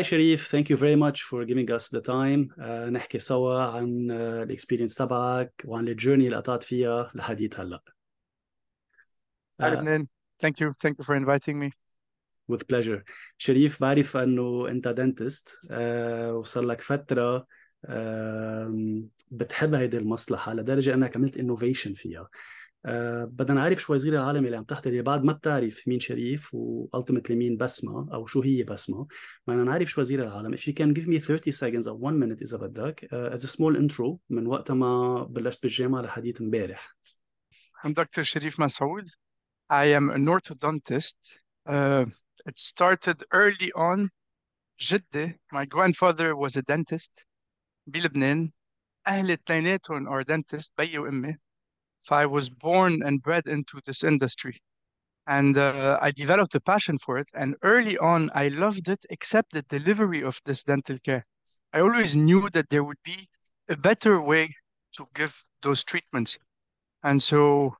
Hi Cherif, thank you very much for giving us the time uh, نحكي سوا عن الاكسبيرينس تبعك وعن الجيرني اللي قطعت فيها لحديت هلا. Hi Adnan, thank you, thank you for inviting me. With pleasure. شريف بعرف انه انت دنتست uh, وصار لك فتره uh, بتحب هيدي المصلحه لدرجه انك عملت انوفيشن فيها. أه بدنا نعرف شوي صغير العالم اللي عم تحضر بعد ما بتعرف مين شريف والتيمتلي مين بسمة أو شو هي بسمة بدنا نعرف شوي صغير العالم if you can give me 30 seconds or 1 minute إذا بدك uh, as a small intro من وقت ما بلشت بالجامعة لحديت امبارح I'm Dr. Sharif Masoud. I am an orthodontist. Uh, it started early on. جدي, my grandfather was a dentist بلبنان. أهلي اثنيناتهم are dentists, بيي وأمي. I was born and bred into this industry. And uh, I developed a passion for it. And early on, I loved it, except the delivery of this dental care. I always knew that there would be a better way to give those treatments. And so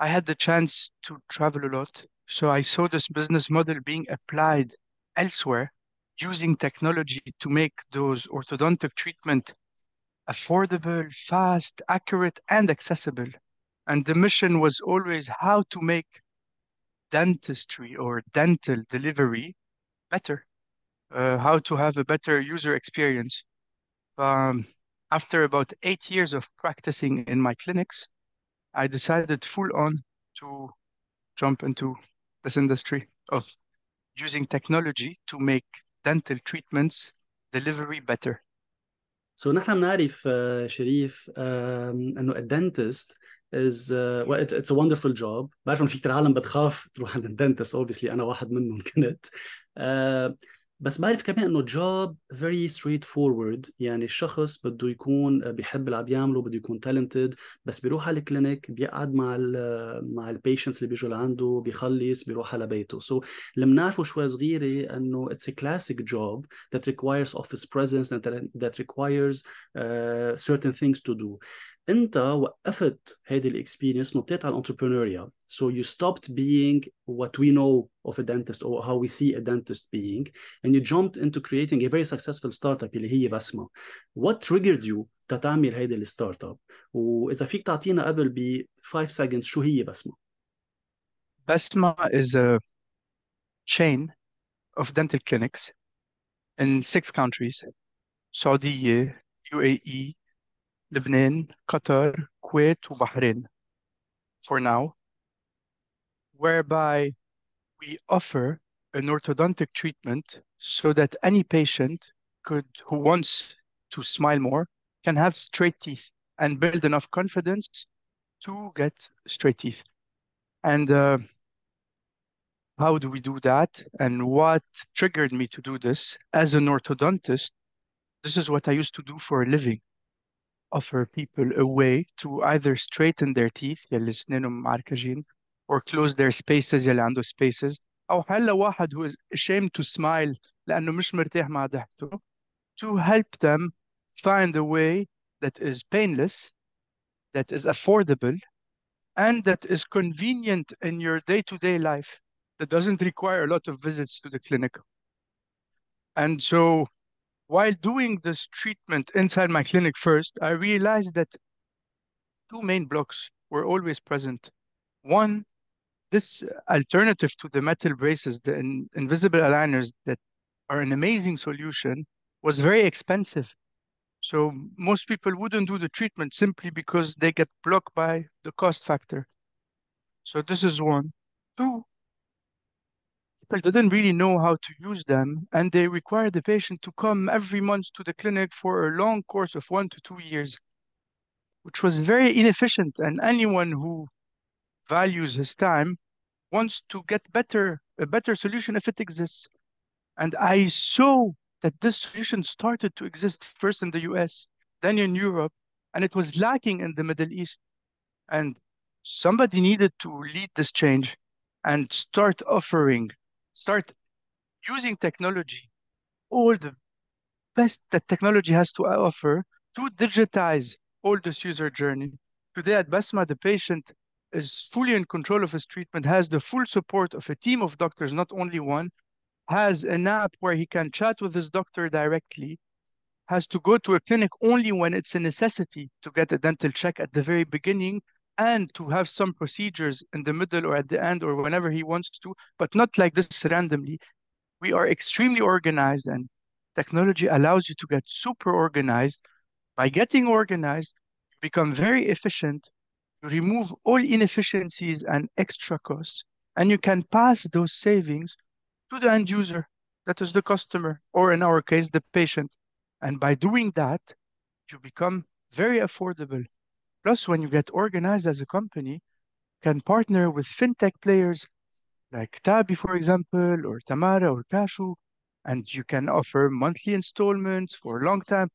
I had the chance to travel a lot. So I saw this business model being applied elsewhere using technology to make those orthodontic treatment affordable, fast, accurate, and accessible. And the mission was always how to make dentistry or dental delivery better, uh, how to have a better user experience. Um, after about eight years of practicing in my clinics, I decided full on to jump into this industry of using technology to make dental treatments delivery better. سو so, نحن بنعرف uh, شريف uh, انه الدنتست is uh, well, it, it's a wonderful job بعرف انه في كثير عالم بتخاف تروح عند الدنتست obviously انا واحد منهم كنت uh, بس بعرف كمان إنه job very straightforward. يعني الشخص بده يكون بيحب اللي عم بيعمله بده يكون talented بس بيروح على الكلينيك بيقعد مع ال مع البيشنتس اللي بيجوا لعنده بيخلص بيروح على بيته. سو so, اللي بنعرفه شوي صغيرة إنه classic job that requires office presence and that requires uh, certain things to do. انت وقفت هيدي الاكسبيرينس نطيت على الانتربرينوريا so you stopped being what we know of a dentist or how we see a dentist being and you jumped into creating a very successful startup اللي هي بسمة what triggered you تتعمل هيدي الستارت اب واذا فيك تعطينا قبل ب 5 seconds شو هي بسمة بسمة is a chain of dental clinics in six countries سعودية UAE Lebanon, Qatar, Kuwait, and Bahrain for now, whereby we offer an orthodontic treatment so that any patient could who wants to smile more can have straight teeth and build enough confidence to get straight teeth. And uh, how do we do that? And what triggered me to do this as an orthodontist? This is what I used to do for a living offer people a way to either straighten their teeth يلي اسنانهم معركجين or close their spaces يلي عنده spaces أو هلا واحد who is ashamed to smile لأنه مش مرتاح مع ضحكته to help them find a way that is painless, that is affordable, and that is convenient in your day-to-day life that doesn't require a lot of visits to the clinic. And so while doing this treatment inside my clinic first, I realized that two main blocks were always present. One, this alternative to the metal braces, the in, invisible aligners that are an amazing solution, was very expensive. So most people wouldn't do the treatment simply because they get blocked by the cost factor. So this is one. Two, people didn't really know how to use them and they required the patient to come every month to the clinic for a long course of one to two years which was very inefficient. And anyone who values his time wants to get better a better solution if it exists. And i saw that this solution started to exist first in the us then in europe and it was lacking in the middle east. And somebody needed to lead this change and start offering start using technology, all the best that technology has to offer to digitize all this user journey. Today at Basma, the patient is fully in control of his treatment, has the full support of a team of doctors, not only one, has an app where he can chat with his doctor directly, has to go to a clinic only when it's a necessity to get a dental check at the very beginning and to have some procedures in the middle or at the end or whenever he wants to, but not like this randomly. We are extremely organized and technology allows you to get super organized. By getting organized, you become very efficient, you remove all inefficiencies and extra costs, and you can pass those savings to the end user, that is the customer, or in our case, the patient. And by doing that, you become very affordable. Plus, when you get organized as a company, can partner with fintech players like Tabby, for example, or Tamara or Cashew, and you can offer monthly installments for a long time.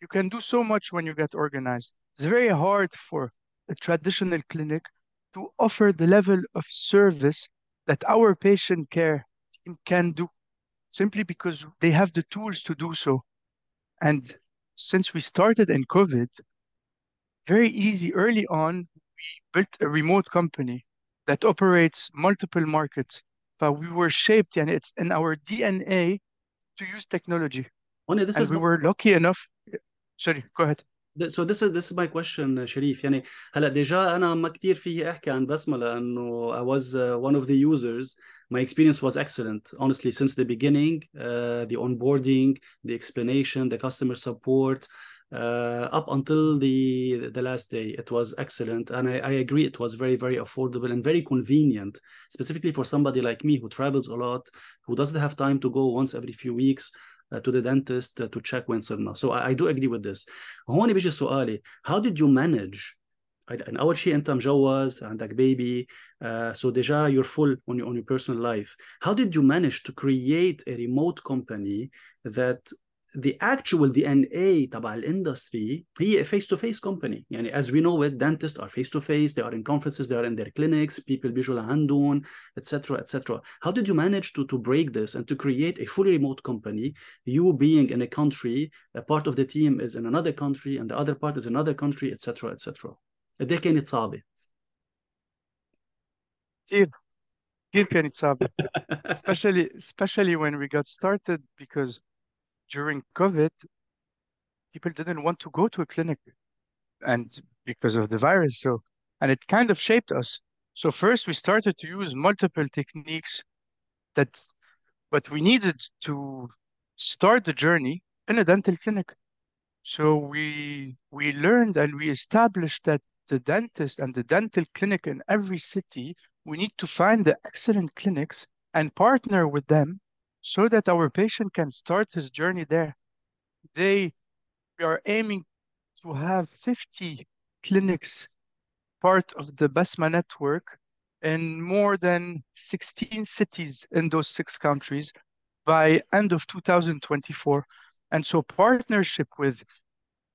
You can do so much when you get organized. It's very hard for a traditional clinic to offer the level of service that our patient care team can do simply because they have the tools to do so. And since we started in COVID, very easy early on, we built a remote company that operates multiple markets. But we were shaped, and it's in our DNA to use technology. Only this and is we were lucky enough. Sorry, go ahead. so this is this is my question شريف يعني هلا ديجا انا ما كثير فيي احكي عن بسمه لانه I was uh, one of the users my experience was excellent honestly since the beginning uh, the onboarding the explanation the customer support uh, up until the the last day it was excellent and I, I agree it was very very affordable and very convenient specifically for somebody like me who travels a lot who doesn't have time to go once every few weeks uh, to the dentist uh, to check when صرنا so I, I do agree with this هون بيجي سؤالي how did you manage اول شيء انت مجوز عندك baby uh, so deja you're full on your, on your personal life how did you manage to create a remote company that the actual DNA تبع الاندستري هي a face to face company يعني as we know it dentists are face to face they are in conferences they are in their clinics people بيجوا لعندهم etc etc how did you manage to to break this and to create a fully remote company you being in a country a part of the team is in another country and the other part is another country etc etc قد ايه كانت صعبه كثير كثير كانت صعبة especially especially when we got started because during COVID, people didn't want to go to a clinic and because of the virus. So, and it kind of shaped us. So first we started to use multiple techniques that, but we needed to start the journey in a dental clinic. So we we learned and we established that the dentist and the dental clinic in every city, we need to find the excellent clinics and partner with them so that our patient can start his journey there. They we are aiming to have 50 clinics part of the Basma network in more than 16 cities in those six countries by end of 2024. And so partnership with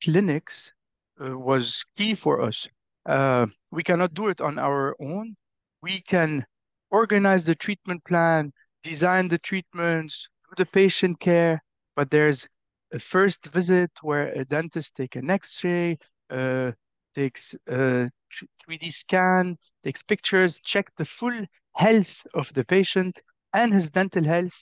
clinics uh, was key for us. Uh, we cannot do it on our own. We can organize the treatment plan, design the treatments, do the patient care, but there's a first visit where a dentist take an X-ray, uh, takes a 3D scan, takes pictures, check the full health of the patient and his dental health,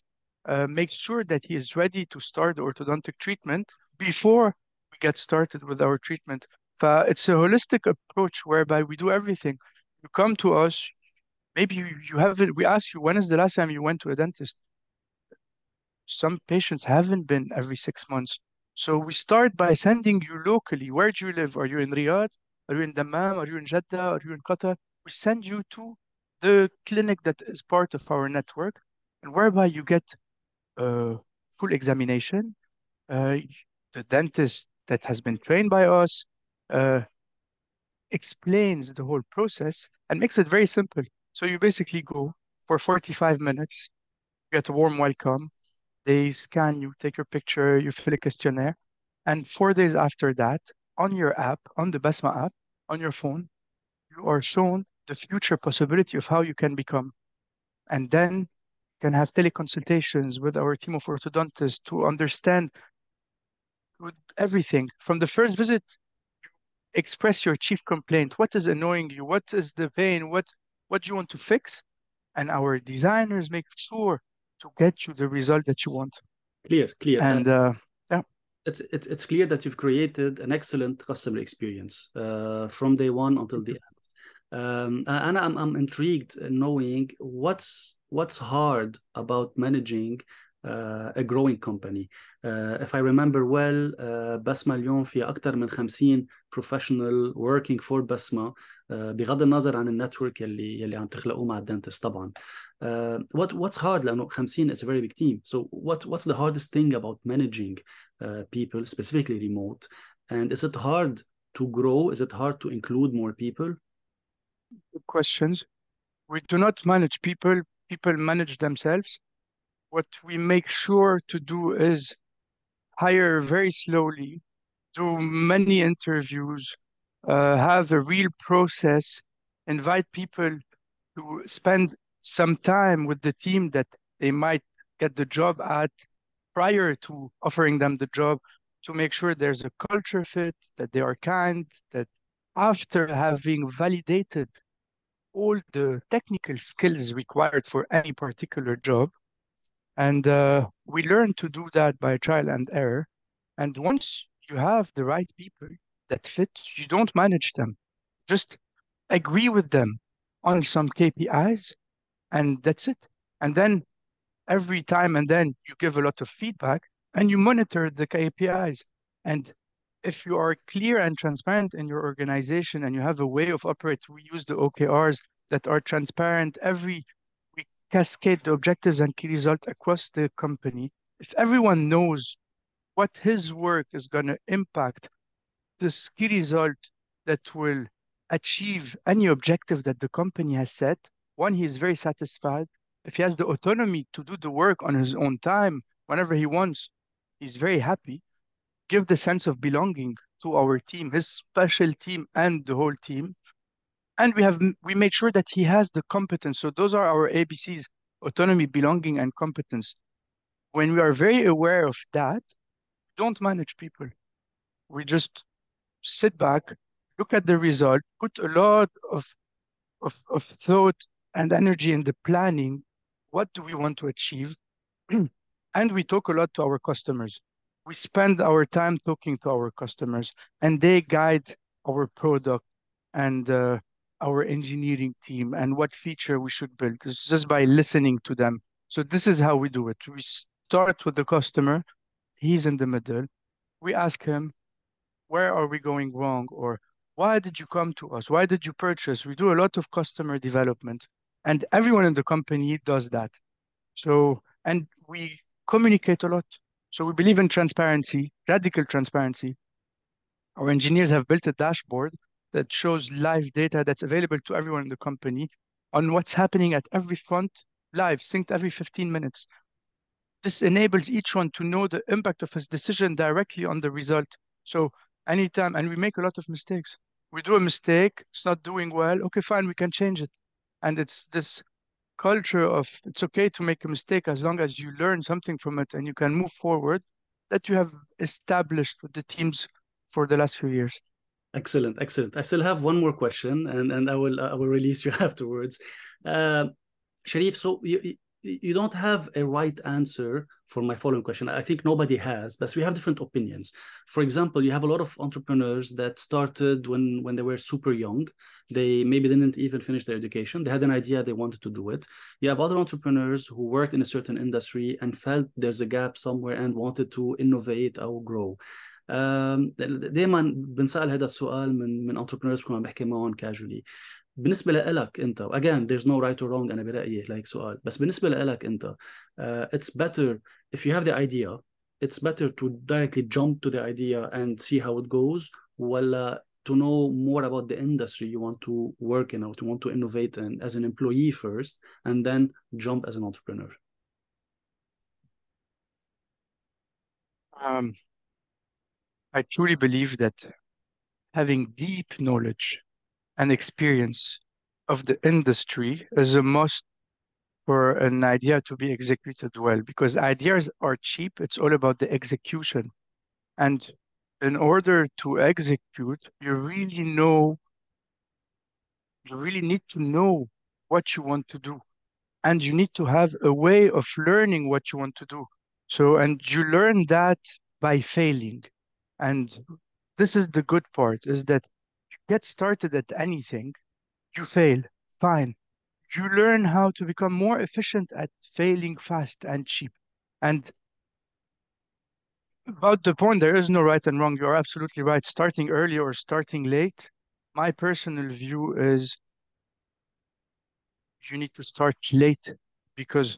uh, makes sure that he is ready to start orthodontic treatment before we get started with our treatment. It's a holistic approach whereby we do everything. You come to us, maybe you, you haven't, we ask you, when is the last time you went to a dentist? Some patients haven't been every six months. So we start by sending you locally. Where do you live? Are you in Riyadh? Are you in Dammam? Are you in Jeddah? Are you in Qatar? We send you to the clinic that is part of our network, and whereby you get a full examination. Uh, the dentist that has been trained by us uh, explains the whole process and makes it very simple. So you basically go for 45 minutes, you get a warm welcome. They scan you, take your picture, you fill a questionnaire. And four days after that, on your app, on the Basma app, on your phone, you are shown the future possibility of how you can become. And then you can have teleconsultations with our team of orthodontists to understand everything. From the first visit, express your chief complaint. What is annoying you? What is the pain? What what do you want to fix? And our designers make sure to get you the result that you want. Clear, clear. And uh, yeah, it's, it's it's clear that you've created an excellent customer experience uh, from day one until the end. Um, and I'm I'm intrigued knowing what's what's hard about managing uh, a growing company. Uh, if I remember well, uh, بسمة اليوم في أكثر من 50 professional working for بسمة uh, بغض النظر عن النتورك يلي يلي عم تخلقوه مع الدنتست طبعا. Uh, what what's hard لأنه 50 is a very big team. So what what's the hardest thing about managing uh, people specifically remote? And is it hard to grow? Is it hard to include more people? Good questions. We do not manage people. People manage themselves what we make sure to do is hire very slowly, do many interviews, uh, have a real process, invite people to spend some time with the team that they might get the job at prior to offering them the job to make sure there's a culture fit, that they are kind, that after having validated all the technical skills required for any particular job, and uh, we learn to do that by trial and error. And once you have the right people that fit, you don't manage them. Just agree with them on some KPIs, and that's it. And then every time and then you give a lot of feedback and you monitor the KPIs. And if you are clear and transparent in your organization and you have a way of operating, we use the OKRs that are transparent every we cascade the objectives and key results across the company, if everyone knows what his work is going to impact this key result that will achieve any objective that the company has set, one, he is very satisfied. If he has the autonomy to do the work on his own time, whenever he wants, he's very happy. Give the sense of belonging to our team, his special team, and the whole team. And we have we made sure that he has the competence. So those are our abcs autonomy belonging and competence. When we are very aware of that don't manage people. We just sit back look at the result put a lot of of, of thought and energy in the planning what do we want to achieve and we talk a lot to our customers we spend our time talking to our customers and they guide our product and uh, our engineering team and what feature we should build. It's just by listening to them. So this is how we do it. We start with the customer. He's in the middle. We ask him, where are we going wrong? Or why did you come to us? Why did you purchase? We do a lot of customer development and everyone in the company does that. So, and we communicate a lot. So we believe in transparency, radical transparency. Our engineers have built a dashboard that shows live data that's available to everyone in the company on what's happening at every front live, synced every 15 minutes. This enables each one to know the impact of his decision directly on the result. So anytime, and we make a lot of mistakes. We do a mistake, it's not doing well. Okay, fine, we can change it. And it's this culture of it's okay to make a mistake as long as you learn something from it and you can move forward that you have established with the teams for the last few years. Excellent, excellent. I still have one more question, and and I will I will release you afterwards. Uh, Cherif, so you you don't have a right answer for my following question. I think nobody has, but we have different opinions. For example, you have a lot of entrepreneurs that started when when they were super young. They maybe didn't even finish their education. They had an idea, they wanted to do it. You have other entrepreneurs who worked in a certain industry and felt there's a gap somewhere and wanted to innovate or grow. دائما بنسال هذا السؤال من من انتربرينورز بكون عم بحكي معهم كاجولي بالنسبه لك انت again there's no right or wrong انا برايي لهيك سؤال بس بالنسبه لك انت uh, it's better if you have the idea it's better to directly jump to the idea and see how it goes ولا to know more about the industry you want to work in or to want to innovate in as an employee first and then jump as an entrepreneur um, I truly believe that having deep knowledge and experience of the industry is a must for an idea to be executed well because ideas are cheap. It's all about the execution. And in order to execute, you really know, you really need to know what you want to do. and you need to have a way of learning what you want to do. So, and you learn that by failing. And this is the good part is that get started at anything, you fail, fine. You learn how to become more efficient at failing fast and cheap. And about the point, there is no right and wrong. You're absolutely right. Starting early or starting late, my personal view is you need to start late because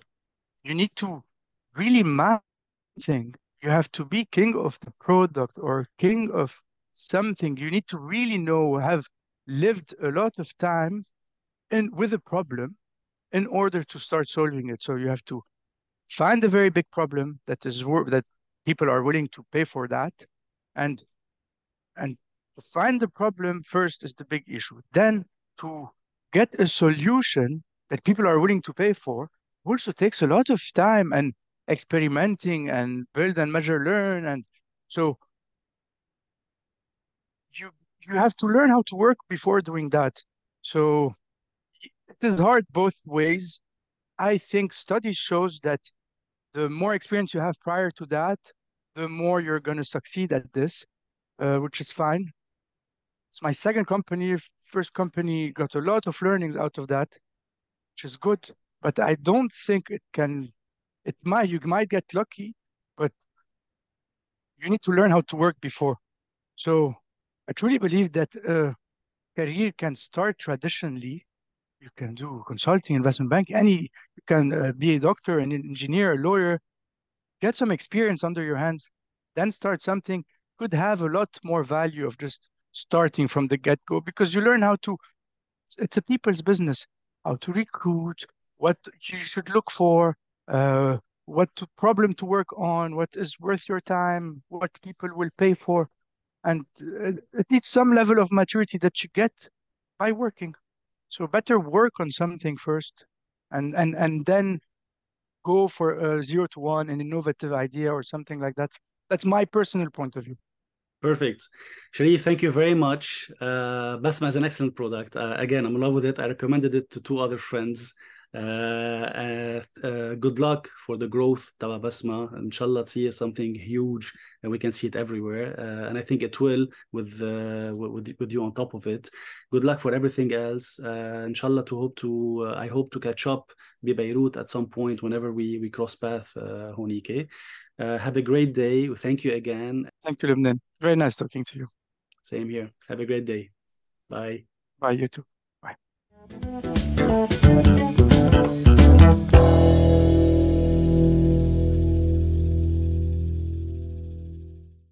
you need to really master thing. You have to be king of the product or king of something. You need to really know, have lived a lot of time in with a problem in order to start solving it. So you have to find a very big problem that is that people are willing to pay for that, and and to find the problem first is the big issue. Then to get a solution that people are willing to pay for also takes a lot of time and experimenting and build and measure learn and so you you have to learn how to work before doing that. So it is hard both ways. I think studies shows that the more experience you have prior to that the more you're going to succeed at this uh, which is fine. It's my second company. First company got a lot of learnings out of that which is good but i don't think it can it might you might get lucky, but you need to learn how to work before. So I truly believe that a career can start traditionally. You can do consulting, investment bank, any. You can uh, be a doctor, an engineer, a lawyer. Get some experience under your hands, then start something. Could have a lot more value of just starting from the get go because you learn how to. It's a people's business. How to recruit, what you should look for, uh, what to, problem to work on, what is worth your time, what people will pay for. And uh, it needs some level of maturity that you get by working. So better work on something first and, and, and then go for a zero to one, an innovative idea or something like that. That's my personal point of view. Perfect. Cherif, thank you very much. Uh, Basma is an excellent product. Uh, again, I'm in love with it. I recommended it to two other friends. Uh, uh, good luck for the growth تبع بسمة ان شاء الله تصير something huge and we can see it everywhere uh, and I think it will with, with with you on top of it good luck for everything else ان شاء الله to hope to I hope to catch up ببيروت at some point whenever we we cross path هونيك have a great day thank you again thank you Lemnan very nice talking to you same here have a great day bye bye you too bye Thank you.